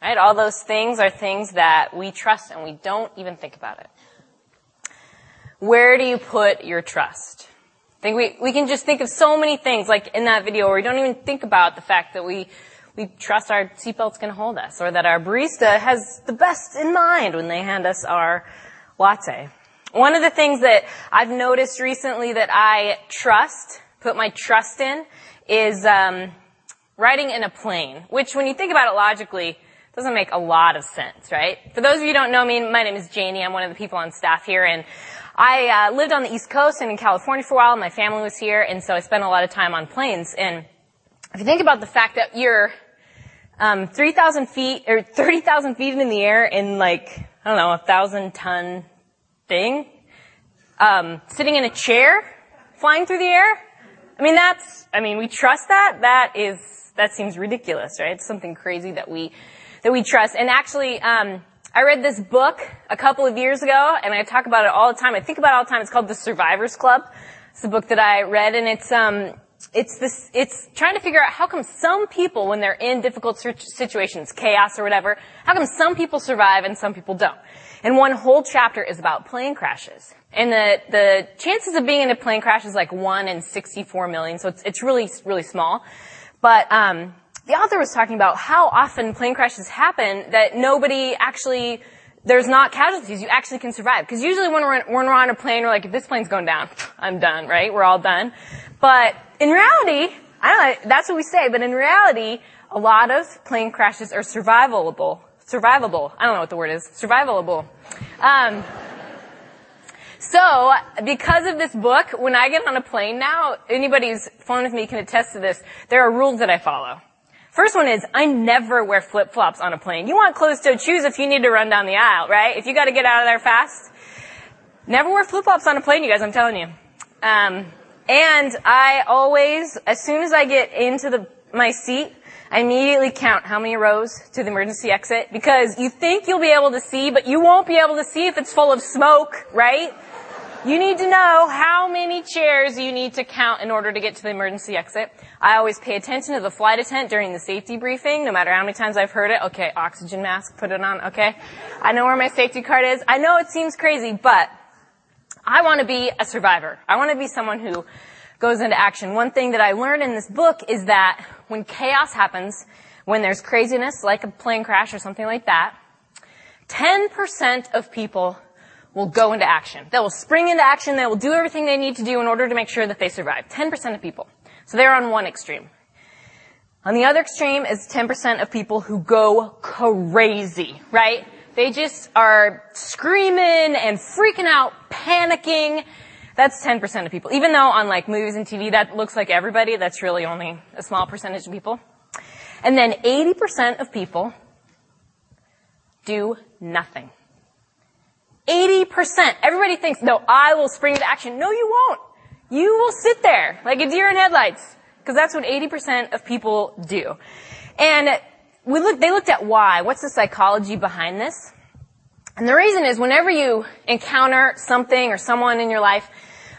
Right? All those things are things that we trust and we don't even think about it. Where do you put your trust? I think we, we can just think of so many things, like in that video, where we don't even think about the fact that we, we trust our seatbelt's gonna hold us, or that our barista has the best in mind when they hand us our latte. One of the things that I've noticed recently that I trust, put my trust in, is um, riding in a plane, which when you think about it logically, doesn't make a lot of sense, right? For those of you who don't know me, my name is Janie. I'm one of the people on staff here, and I uh, lived on the East Coast and in California for a while. My family was here, and so I spent a lot of time on planes. And if you think about the fact that you're um, 3,000 feet or 30,000 feet in the air in like I don't know a thousand ton thing, um, sitting in a chair, flying through the air. I mean, that's. I mean, we trust that. That is. That seems ridiculous, right? It's something crazy that we that we trust. And actually, um, I read this book a couple of years ago, and I talk about it all the time. I think about it all the time. It's called The Survivors Club. It's a book that I read, and it's um, it's this, it's trying to figure out how come some people, when they're in difficult situations, chaos or whatever, how come some people survive and some people don't? And one whole chapter is about plane crashes. And the, the chances of being in a plane crash is like 1 in 64 million, so it's, it's really, really small. But, um, the author was talking about how often plane crashes happen that nobody actually, there's not casualties. You actually can survive. Because usually when we're, when we're on a plane, we're like, if this plane's going down, I'm done, right? We're all done. But in reality, I don't know, that's what we say, but in reality, a lot of plane crashes are survivable. Survivable. I don't know what the word is. Survivable. Um, so, because of this book, when I get on a plane now, anybody who's flown with me can attest to this, there are rules that I follow. First one is, I never wear flip-flops on a plane. You want closed-toed shoes if you need to run down the aisle, right? If you gotta get out of there fast. Never wear flip-flops on a plane, you guys, I'm telling you. Um, and I always, as soon as I get into the, my seat, I immediately count how many rows to the emergency exit because you think you'll be able to see, but you won't be able to see if it's full of smoke, right? You need to know how many chairs you need to count in order to get to the emergency exit. I always pay attention to the flight attendant during the safety briefing, no matter how many times I've heard it. Okay, oxygen mask, put it on, okay? I know where my safety card is. I know it seems crazy, but I want to be a survivor. I want to be someone who goes into action. One thing that I learned in this book is that when chaos happens, when there's craziness, like a plane crash or something like that, 10% of people will go into action. They will spring into action. They will do everything they need to do in order to make sure that they survive. 10% of people. So they're on one extreme. On the other extreme is 10% of people who go crazy, right? They just are screaming and freaking out, panicking. That's 10% of people. Even though on like movies and TV that looks like everybody, that's really only a small percentage of people. And then 80% of people do nothing. 80%. Everybody thinks, no, I will spring into action. No, you won't. You will sit there like a deer in headlights because that's what 80% of people do. And we look, they looked at why. What's the psychology behind this? And the reason is whenever you encounter something or someone in your life,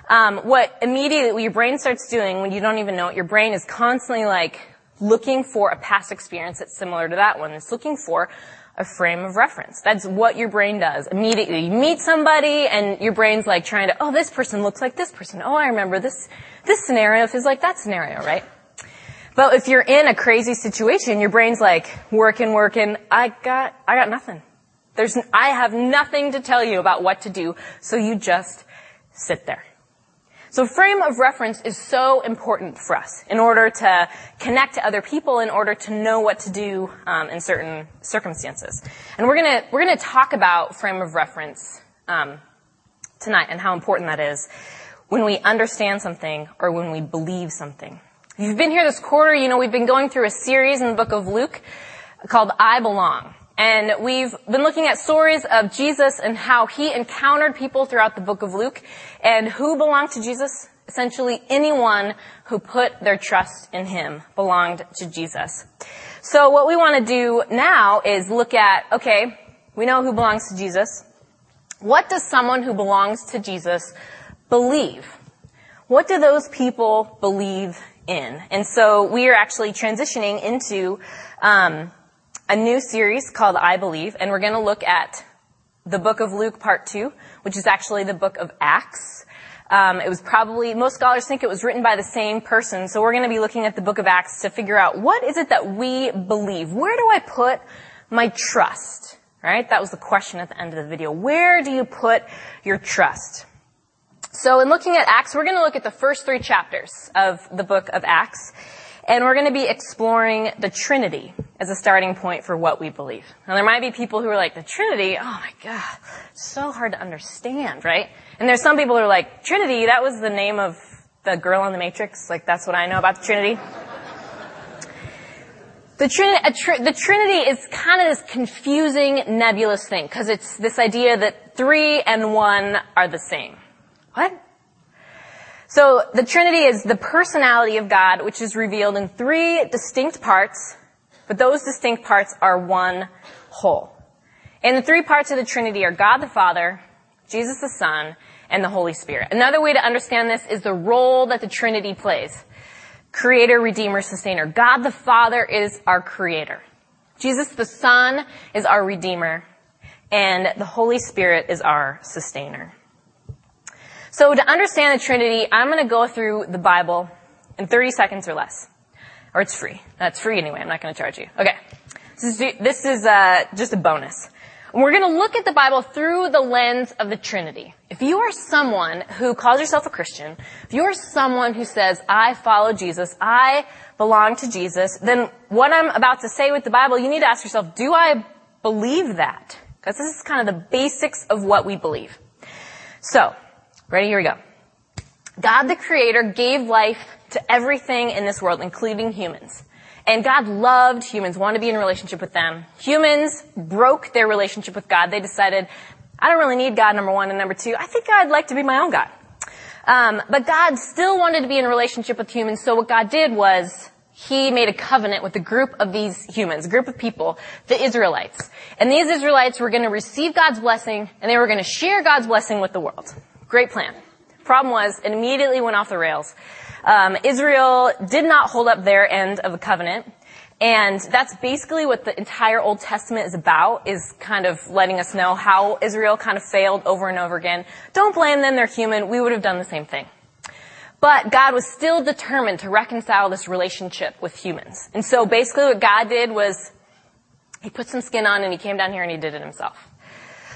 um, what immediately your brain starts doing when you don't even know it, your brain is constantly like looking for a past experience that's similar to that one. It's looking for a frame of reference. That's what your brain does. Immediately, you meet somebody and your brain's like trying to, oh, this person looks like this person. Oh, I remember this, this scenario feels like that scenario, right? But if you're in a crazy situation, your brain's like working, working. I got, I got nothing. There's, I have nothing to tell you about what to do. So you just sit there. So frame of reference is so important for us in order to connect to other people, in order to know what to do um, in certain circumstances. And we're gonna we're gonna talk about frame of reference um, tonight and how important that is when we understand something or when we believe something. If you've been here this quarter, you know we've been going through a series in the book of Luke called I Belong. And we've been looking at stories of Jesus and how he encountered people throughout the book of Luke and who belonged to Jesus. Essentially anyone who put their trust in him belonged to Jesus. So what we want to do now is look at, okay, we know who belongs to Jesus. What does someone who belongs to Jesus believe? What do those people believe in? And so we are actually transitioning into um, a new series called I Believe, and we're going to look at the book of Luke part two, which is actually the book of Acts. Um, it was probably most scholars think it was written by the same person, so we're going to be looking at the book of Acts to figure out what is it that we believe. Where do I put my trust? Right? That was the question at the end of the video. Where do you put your trust? So in looking at Acts, we're going to look at the first three chapters of the book of Acts. And we're going to be exploring the Trinity as a starting point for what we believe. Now there might be people who are like, the Trinity, oh my god, so hard to understand, right? And there's some people who are like, Trinity, that was the name of the girl in the Matrix, like that's what I know about the Trinity. The, Trin- the Trinity is kind of this confusing, nebulous thing, because it's this idea that three and one are the same. What? So the Trinity is the personality of God, which is revealed in three distinct parts, but those distinct parts are one whole. And the three parts of the Trinity are God the Father, Jesus the Son, and the Holy Spirit. Another way to understand this is the role that the Trinity plays. Creator, Redeemer, Sustainer. God the Father is our Creator. Jesus the Son is our Redeemer. And the Holy Spirit is our Sustainer. So to understand the Trinity, I'm going to go through the Bible in 30 seconds or less. Or it's free. That's free anyway. I'm not going to charge you. Okay. This is, this is uh, just a bonus. We're going to look at the Bible through the lens of the Trinity. If you are someone who calls yourself a Christian, if you are someone who says, I follow Jesus, I belong to Jesus, then what I'm about to say with the Bible, you need to ask yourself, do I believe that? Because this is kind of the basics of what we believe. So, Ready? Here we go. God the Creator gave life to everything in this world, including humans. And God loved humans, wanted to be in relationship with them. Humans broke their relationship with God. They decided, I don't really need God, number one, and number two, I think I'd like to be my own God. Um, but God still wanted to be in relationship with humans, so what God did was he made a covenant with a group of these humans, a group of people, the Israelites. And these Israelites were going to receive God's blessing, and they were going to share God's blessing with the world. Great plan. Problem was, it immediately went off the rails. Um, Israel did not hold up their end of the covenant. And that's basically what the entire Old Testament is about, is kind of letting us know how Israel kind of failed over and over again. Don't blame them, they're human. We would have done the same thing. But God was still determined to reconcile this relationship with humans. And so basically what God did was, He put some skin on and He came down here and He did it Himself.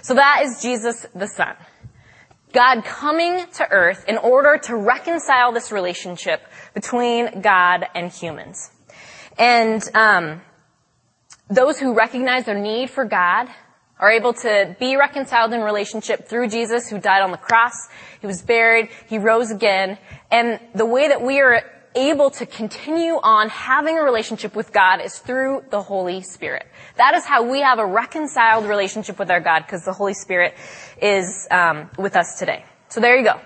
So that is Jesus the Son. God coming to earth in order to reconcile this relationship between God and humans. And um, those who recognize their need for God are able to be reconciled in relationship through Jesus who died on the cross. He was buried. He rose again. And the way that we are able to continue on having a relationship with God is through the Holy Spirit. That is how we have a reconciled relationship with our God because the Holy Spirit is um, with us today. So there you go.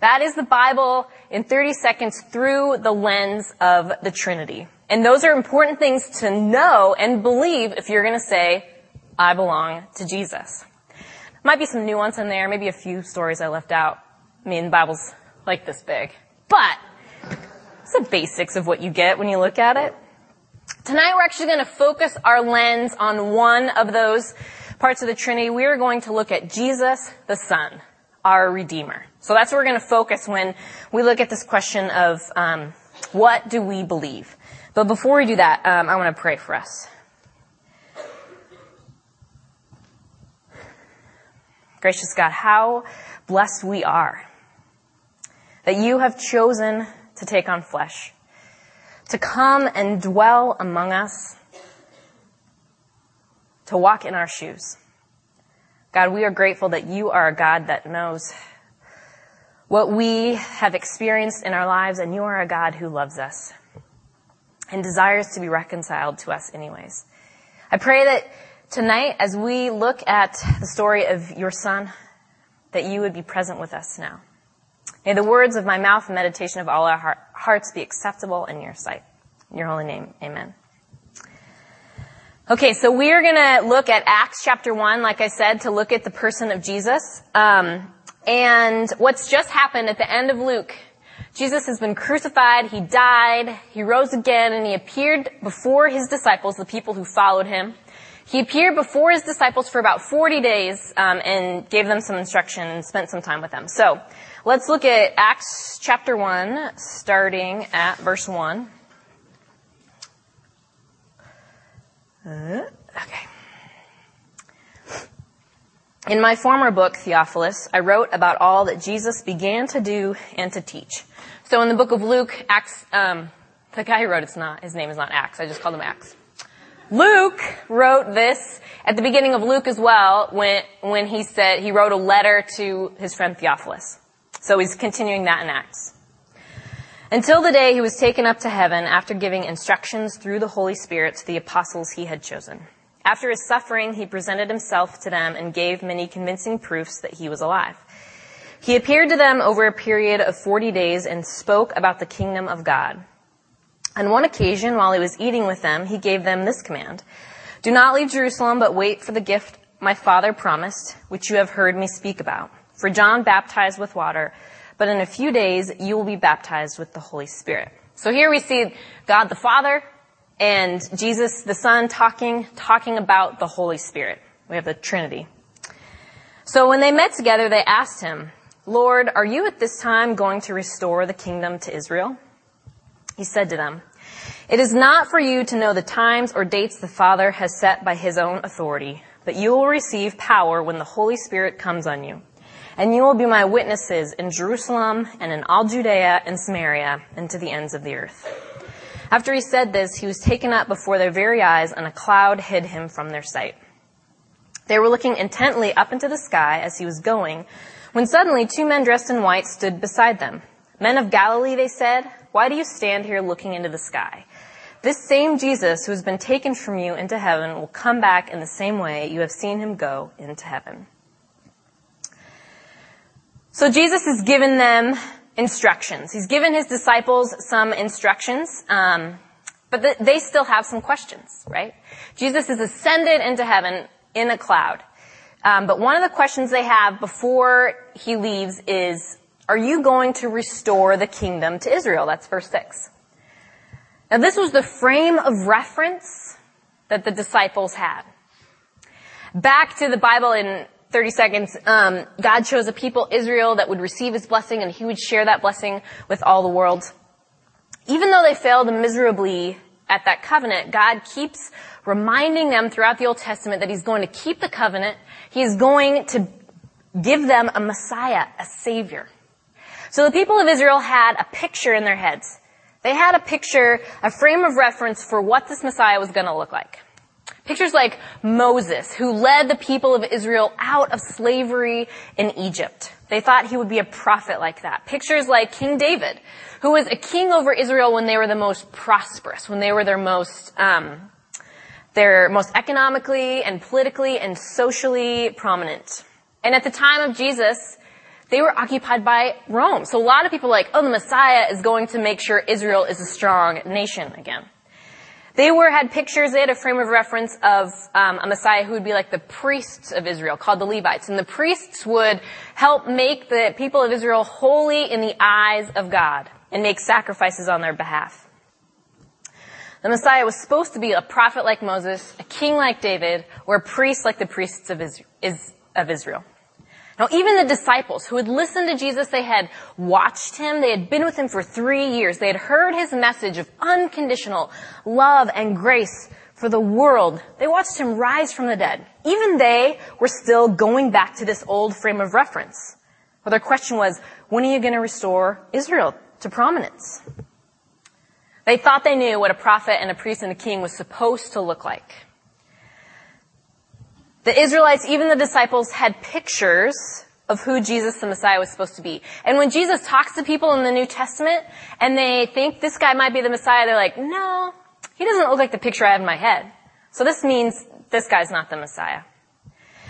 That is the Bible in 30 seconds through the lens of the Trinity. And those are important things to know and believe if you're going to say, I belong to Jesus. Might be some nuance in there, maybe a few stories I left out. I mean, the Bible's like this big. But it's the basics of what you get when you look at it. Tonight we're actually going to focus our lens on one of those parts of the Trinity. We are going to look at Jesus, the Son, our Redeemer. So that's what we're going to focus when we look at this question of um, what do we believe. But before we do that, um, I want to pray for us. Gracious God, how blessed we are that you have chosen to take on flesh, to come and dwell among us, to walk in our shoes. God, we are grateful that you are a God that knows what we have experienced in our lives, and you are a God who loves us and desires to be reconciled to us anyways. I pray that tonight, as we look at the story of your son, that you would be present with us now. May the words of my mouth and meditation of all our hearts be acceptable in your sight. In your holy name, amen. Okay, so we are going to look at Acts chapter 1, like I said, to look at the person of Jesus. Um, and what's just happened at the end of Luke. Jesus has been crucified, he died, he rose again, and he appeared before his disciples, the people who followed him. He appeared before his disciples for about 40 days um, and gave them some instruction and spent some time with them. So let's look at Acts chapter 1, starting at verse 1. Uh, okay. In my former book, Theophilus, I wrote about all that Jesus began to do and to teach. So in the book of Luke, Acts, um, the guy who wrote it's not, his name is not Acts, I just called him Acts. Luke wrote this at the beginning of Luke as well when, when he said, he wrote a letter to his friend Theophilus. So he's continuing that in Acts. Until the day he was taken up to heaven after giving instructions through the Holy Spirit to the apostles he had chosen. After his suffering, he presented himself to them and gave many convincing proofs that he was alive. He appeared to them over a period of 40 days and spoke about the kingdom of God. On one occasion, while he was eating with them, he gave them this command. Do not leave Jerusalem, but wait for the gift my father promised, which you have heard me speak about. For John baptized with water, but in a few days you will be baptized with the Holy Spirit. So here we see God the Father and Jesus the Son talking, talking about the Holy Spirit. We have the Trinity. So when they met together, they asked him, Lord, are you at this time going to restore the kingdom to Israel? He said to them, It is not for you to know the times or dates the Father has set by his own authority, but you will receive power when the Holy Spirit comes on you and you will be my witnesses in Jerusalem and in all Judea and Samaria and to the ends of the earth. After he said this, he was taken up before their very eyes and a cloud hid him from their sight. They were looking intently up into the sky as he was going when suddenly two men dressed in white stood beside them. Men of Galilee, they said, why do you stand here looking into the sky? This same Jesus who has been taken from you into heaven will come back in the same way you have seen him go into heaven. So Jesus has given them instructions. He's given his disciples some instructions, um, but th- they still have some questions, right? Jesus is ascended into heaven in a cloud. Um, but one of the questions they have before he leaves is, are you going to restore the kingdom to Israel? That's verse 6. Now this was the frame of reference that the disciples had. Back to the Bible in 30 seconds, um, God chose a people, Israel, that would receive his blessing and he would share that blessing with all the world. Even though they failed miserably at that covenant, God keeps reminding them throughout the Old Testament that he's going to keep the covenant. He is going to give them a Messiah, a Savior. So the people of Israel had a picture in their heads. They had a picture, a frame of reference for what this Messiah was going to look like. Pictures like Moses, who led the people of Israel out of slavery in Egypt. They thought he would be a prophet like that. Pictures like King David, who was a king over Israel when they were the most prosperous, when they were their most, um, their most economically and politically and socially prominent. And at the time of Jesus, they were occupied by Rome. So a lot of people like, oh, the Messiah is going to make sure Israel is a strong nation again. They were, had pictures, they had a frame of reference of um, a Messiah who would be like the priests of Israel, called the Levites. And the priests would help make the people of Israel holy in the eyes of God and make sacrifices on their behalf. The Messiah was supposed to be a prophet like Moses, a king like David, or a priest like the priests of Israel. Now, even the disciples who had listened to Jesus, they had watched him, they had been with him for three years, they had heard his message of unconditional love and grace for the world. They watched him rise from the dead. Even they were still going back to this old frame of reference. Well, their question was, when are you going to restore Israel to prominence? They thought they knew what a prophet and a priest and a king was supposed to look like. The Israelites, even the disciples, had pictures of who Jesus the Messiah was supposed to be. And when Jesus talks to people in the New Testament and they think this guy might be the Messiah, they're like, no, he doesn't look like the picture I have in my head. So this means this guy's not the Messiah.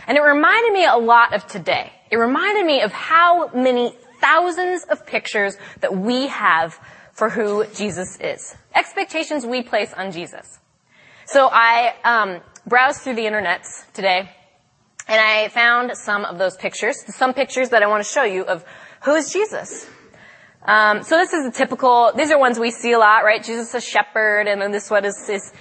And it reminded me a lot of today. It reminded me of how many thousands of pictures that we have for who Jesus is. Expectations we place on Jesus. So I um, browsed through the internet today, and I found some of those pictures, some pictures that I want to show you of who is Jesus. Um, so this is a typical. These are ones we see a lot, right? Jesus is a shepherd, and then this one is, is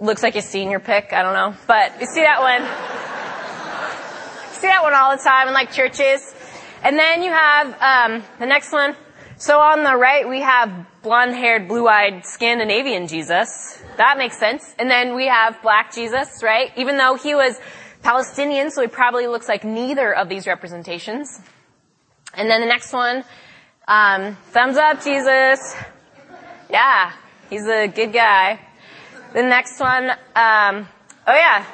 looks like a senior pick. I don't know, but you see that one. see that one all the time in like churches. And then you have um, the next one. So on the right we have blonde-haired, blue-eyed Scandinavian Jesus. That makes sense. And then we have black Jesus, right? Even though he was Palestinian, so he probably looks like neither of these representations. And then the next one, um, thumbs up, Jesus. Yeah, he's a good guy. The next one, um, oh yeah,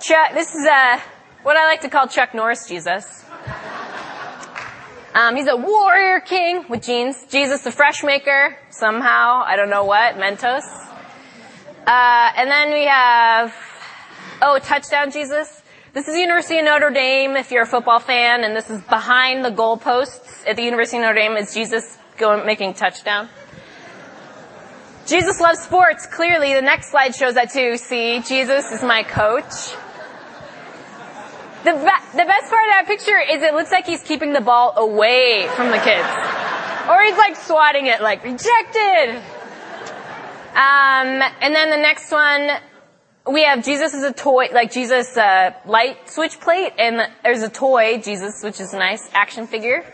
Chuck. This is a what I like to call Chuck Norris Jesus. Um, he's a warrior king with jeans. Jesus, the fresh maker, somehow, I don't know what, Mentos. Uh, and then we have, oh, touchdown Jesus. This is the University of Notre Dame, if you're a football fan, and this is behind the goalposts at the University of Notre Dame. is Jesus going, making touchdown. Jesus loves sports, clearly. The next slide shows that too. See, Jesus is my coach. The, the best part of that picture is it looks like he's keeping the ball away from the kids. Or he's like swatting it, like, rejected! Um, and then the next one, we have Jesus as a toy, like Jesus, uh, light switch plate, and there's a toy, Jesus, which is a nice action figure.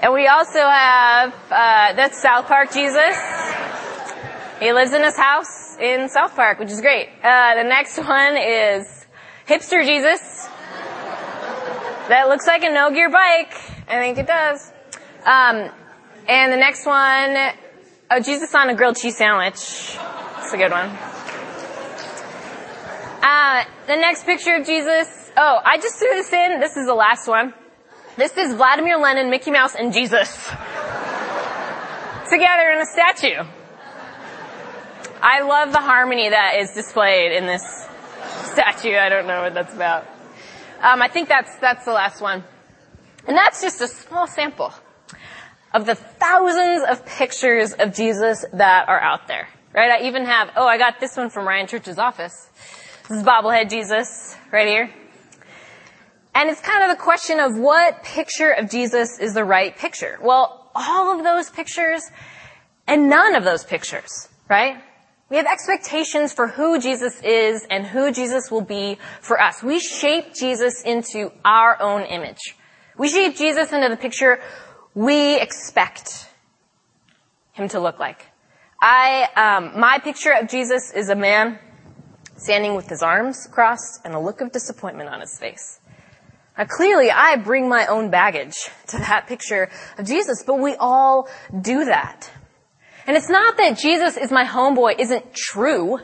And we also have, uh, that's South Park Jesus. He lives in his house in South Park, which is great. Uh, the next one is Hipster Jesus. That looks like a no gear bike. I think it does. Um, and the next one, oh, Jesus on a grilled cheese sandwich. It's a good one. Uh, the next picture of Jesus. Oh, I just threw this in. This is the last one. This is Vladimir Lenin, Mickey Mouse, and Jesus together in a statue. I love the harmony that is displayed in this statue. I don't know what that's about. Um, I think that's that's the last one, and that's just a small sample of the thousands of pictures of Jesus that are out there. Right? I even have. Oh, I got this one from Ryan Church's office. This is bobblehead Jesus right here. And it's kind of the question of what picture of Jesus is the right picture. Well, all of those pictures and none of those pictures, right? We have expectations for who Jesus is and who Jesus will be for us. We shape Jesus into our own image. We shape Jesus into the picture we expect him to look like. I, um, my picture of Jesus is a man standing with his arms crossed and a look of disappointment on his face. Now clearly I bring my own baggage to that picture of Jesus, but we all do that. And it's not that Jesus is my homeboy isn't true,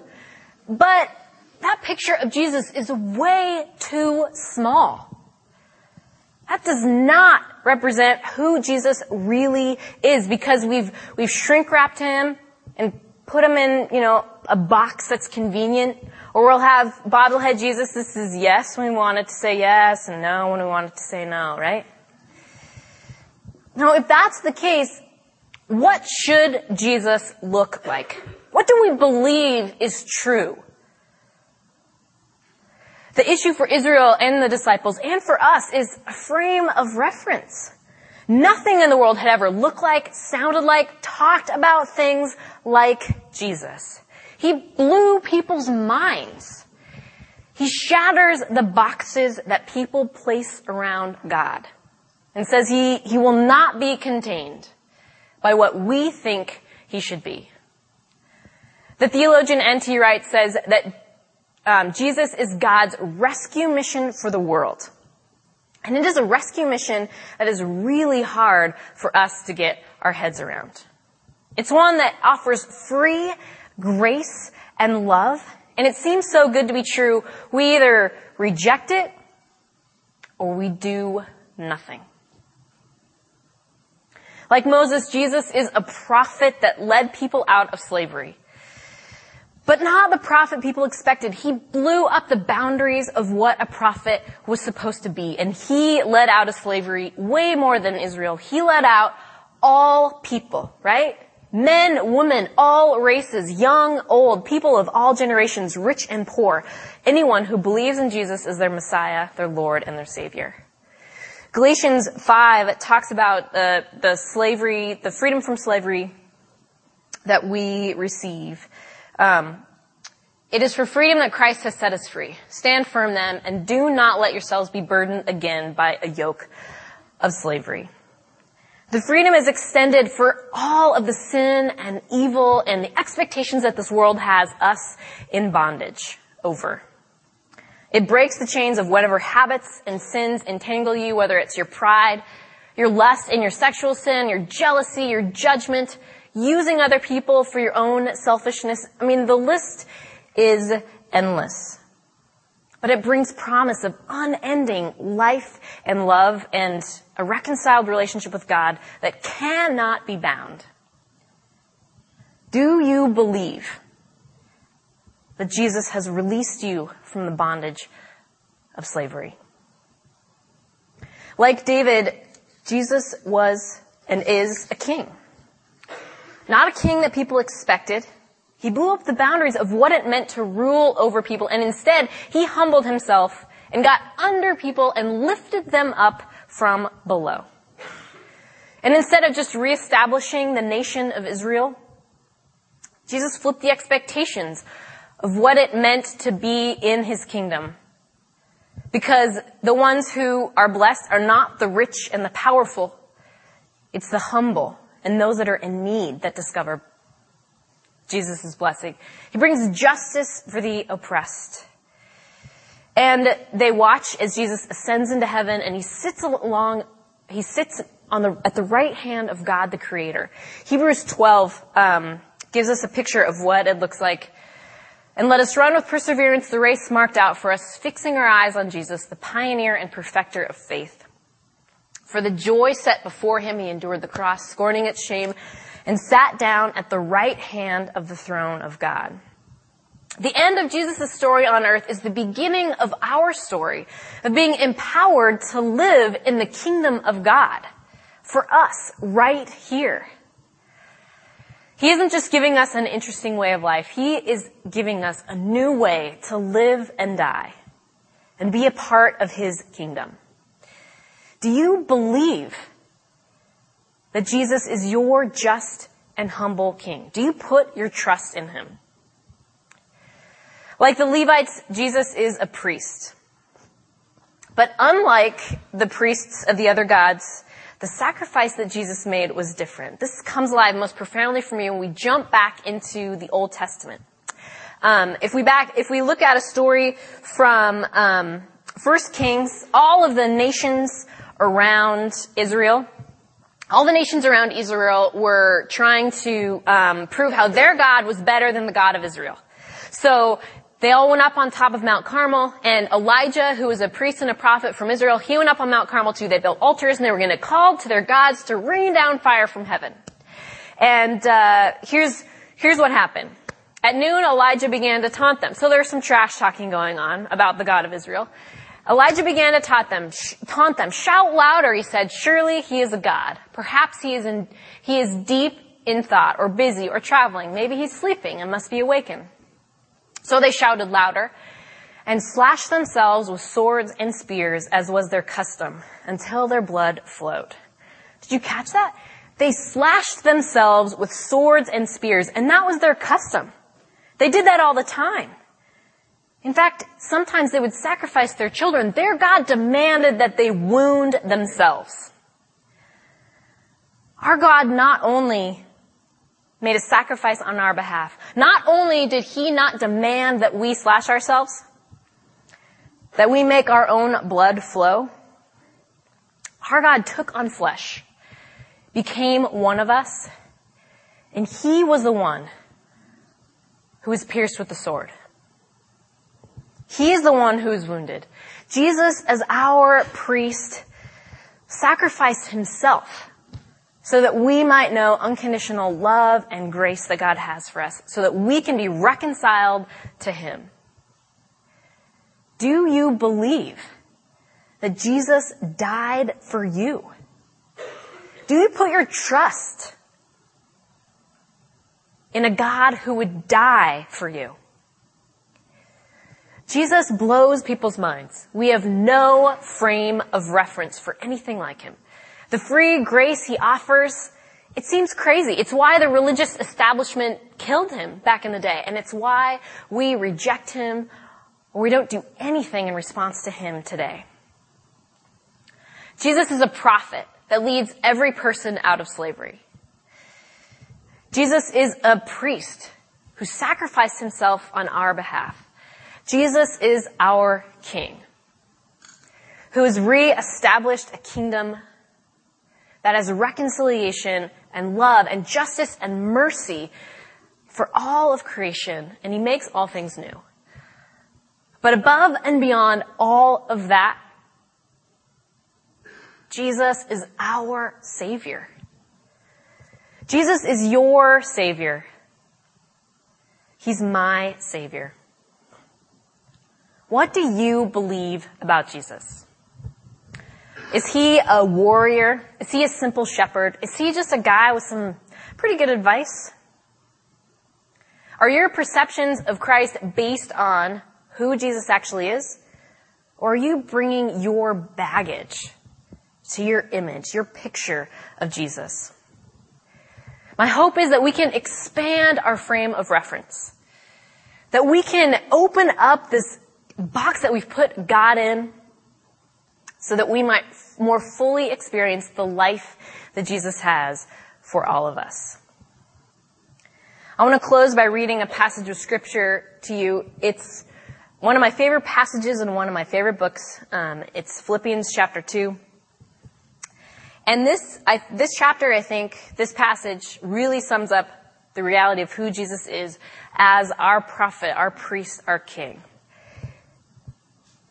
but that picture of Jesus is way too small. That does not represent who Jesus really is because we've, we've shrink wrapped him and put him in, you know, a box that's convenient. Or we'll have bobblehead Jesus. This is yes when we wanted to say yes and no when we wanted to say no, right? Now, if that's the case, what should Jesus look like? What do we believe is true? The issue for Israel and the disciples and for us is a frame of reference. Nothing in the world had ever looked like, sounded like, talked about things like Jesus. He blew people's minds. He shatters the boxes that people place around God and says he, he will not be contained by what we think he should be. The theologian N.T. Wright says that um, Jesus is God's rescue mission for the world. And it is a rescue mission that is really hard for us to get our heads around. It's one that offers free grace and love, and it seems so good to be true, we either reject it or we do nothing. Like Moses, Jesus is a prophet that led people out of slavery. but not the prophet people expected. He blew up the boundaries of what a prophet was supposed to be, and he led out of slavery way more than Israel. He led out all people, right? Men, women, all races, young, old, people of all generations, rich and poor. Anyone who believes in Jesus as their Messiah, their Lord, and their Savior. Galatians 5 talks about the, the slavery, the freedom from slavery that we receive. Um, it is for freedom that Christ has set us free. Stand firm then, and do not let yourselves be burdened again by a yoke of slavery. The freedom is extended for all of the sin and evil and the expectations that this world has us in bondage over. It breaks the chains of whatever habits and sins entangle you, whether it's your pride, your lust and your sexual sin, your jealousy, your judgment, using other people for your own selfishness. I mean, the list is endless. But it brings promise of unending life and love and a reconciled relationship with God that cannot be bound. Do you believe that Jesus has released you from the bondage of slavery? Like David, Jesus was and is a king. Not a king that people expected. He blew up the boundaries of what it meant to rule over people and instead he humbled himself and got under people and lifted them up from below. And instead of just reestablishing the nation of Israel, Jesus flipped the expectations of what it meant to be in his kingdom. Because the ones who are blessed are not the rich and the powerful. It's the humble and those that are in need that discover Jesus' blessing. He brings justice for the oppressed. And they watch as Jesus ascends into heaven and he sits along, he sits on the, at the right hand of God the Creator. Hebrews 12 um, gives us a picture of what it looks like. And let us run with perseverance the race marked out for us, fixing our eyes on Jesus, the pioneer and perfecter of faith. For the joy set before him, he endured the cross, scorning its shame, and sat down at the right hand of the throne of God. The end of Jesus' story on earth is the beginning of our story of being empowered to live in the kingdom of God for us right here. He isn't just giving us an interesting way of life. He is giving us a new way to live and die and be a part of His kingdom. Do you believe that Jesus is your just and humble king? Do you put your trust in him? Like the Levites, Jesus is a priest. But unlike the priests of the other gods, the sacrifice that Jesus made was different. This comes alive most profoundly for me when we jump back into the Old Testament. Um, if we back, if we look at a story from um, First Kings, all of the nations around Israel. All the nations around Israel were trying to um, prove how their God was better than the God of Israel. So they all went up on top of Mount Carmel, and Elijah, who was a priest and a prophet from Israel, he went up on Mount Carmel too. They built altars, and they were going to call to their gods to rain down fire from heaven. And uh, here's here's what happened. At noon, Elijah began to taunt them. So there's some trash talking going on about the God of Israel. Elijah began to taunt them, taunt them. Shout louder, he said. Surely he is a God. Perhaps he is in, he is deep in thought or busy or traveling. Maybe he's sleeping and must be awakened. So they shouted louder and slashed themselves with swords and spears as was their custom until their blood flowed. Did you catch that? They slashed themselves with swords and spears and that was their custom. They did that all the time. In fact, sometimes they would sacrifice their children. Their God demanded that they wound themselves. Our God not only made a sacrifice on our behalf, not only did He not demand that we slash ourselves, that we make our own blood flow, our God took on flesh, became one of us, and He was the one who was pierced with the sword. He is the one who is wounded. Jesus, as our priest, sacrificed himself so that we might know unconditional love and grace that God has for us, so that we can be reconciled to Him. Do you believe that Jesus died for you? Do you put your trust in a God who would die for you? Jesus blows people's minds. We have no frame of reference for anything like him. The free grace he offers, it seems crazy. It's why the religious establishment killed him back in the day, and it's why we reject him or we don't do anything in response to him today. Jesus is a prophet that leads every person out of slavery. Jesus is a priest who sacrificed himself on our behalf. Jesus is our king who has reestablished a kingdom that has reconciliation and love and justice and mercy for all of creation, and he makes all things new. But above and beyond all of that, Jesus is our Savior. Jesus is your Savior. He's my Savior. What do you believe about Jesus? Is he a warrior? Is he a simple shepherd? Is he just a guy with some pretty good advice? Are your perceptions of Christ based on who Jesus actually is? Or are you bringing your baggage to your image, your picture of Jesus? My hope is that we can expand our frame of reference. That we can open up this box that we've put God in so that we might more fully experience the life that Jesus has for all of us. I want to close by reading a passage of scripture to you. It's one of my favorite passages in one of my favorite books. Um, it's Philippians chapter 2. And this, I, this chapter, I think, this passage really sums up the reality of who Jesus is as our prophet, our priest, our king.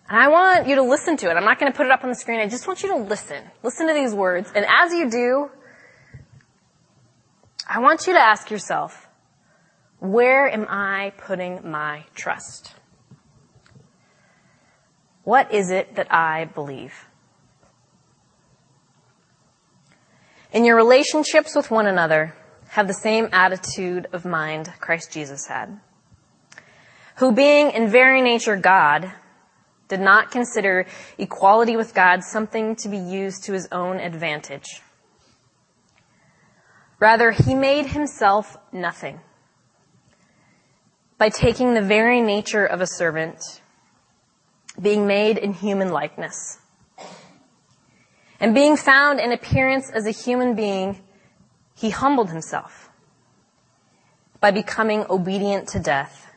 And I want you to listen to it. I'm not going to put it up on the screen. I just want you to listen. Listen to these words. And as you do, I want you to ask yourself, where am I putting my trust? What is it that I believe? In your relationships with one another, have the same attitude of mind Christ Jesus had, who being in very nature God, did not consider equality with God something to be used to his own advantage. Rather, he made himself nothing by taking the very nature of a servant, being made in human likeness. And being found in appearance as a human being, he humbled himself by becoming obedient to death,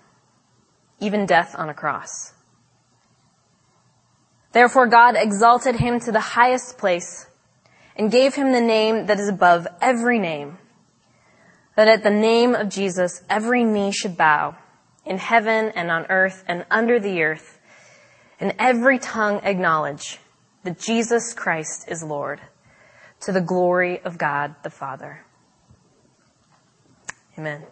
even death on a cross. Therefore God exalted him to the highest place and gave him the name that is above every name, that at the name of Jesus every knee should bow in heaven and on earth and under the earth, and every tongue acknowledge that Jesus Christ is Lord to the glory of God the Father. Amen.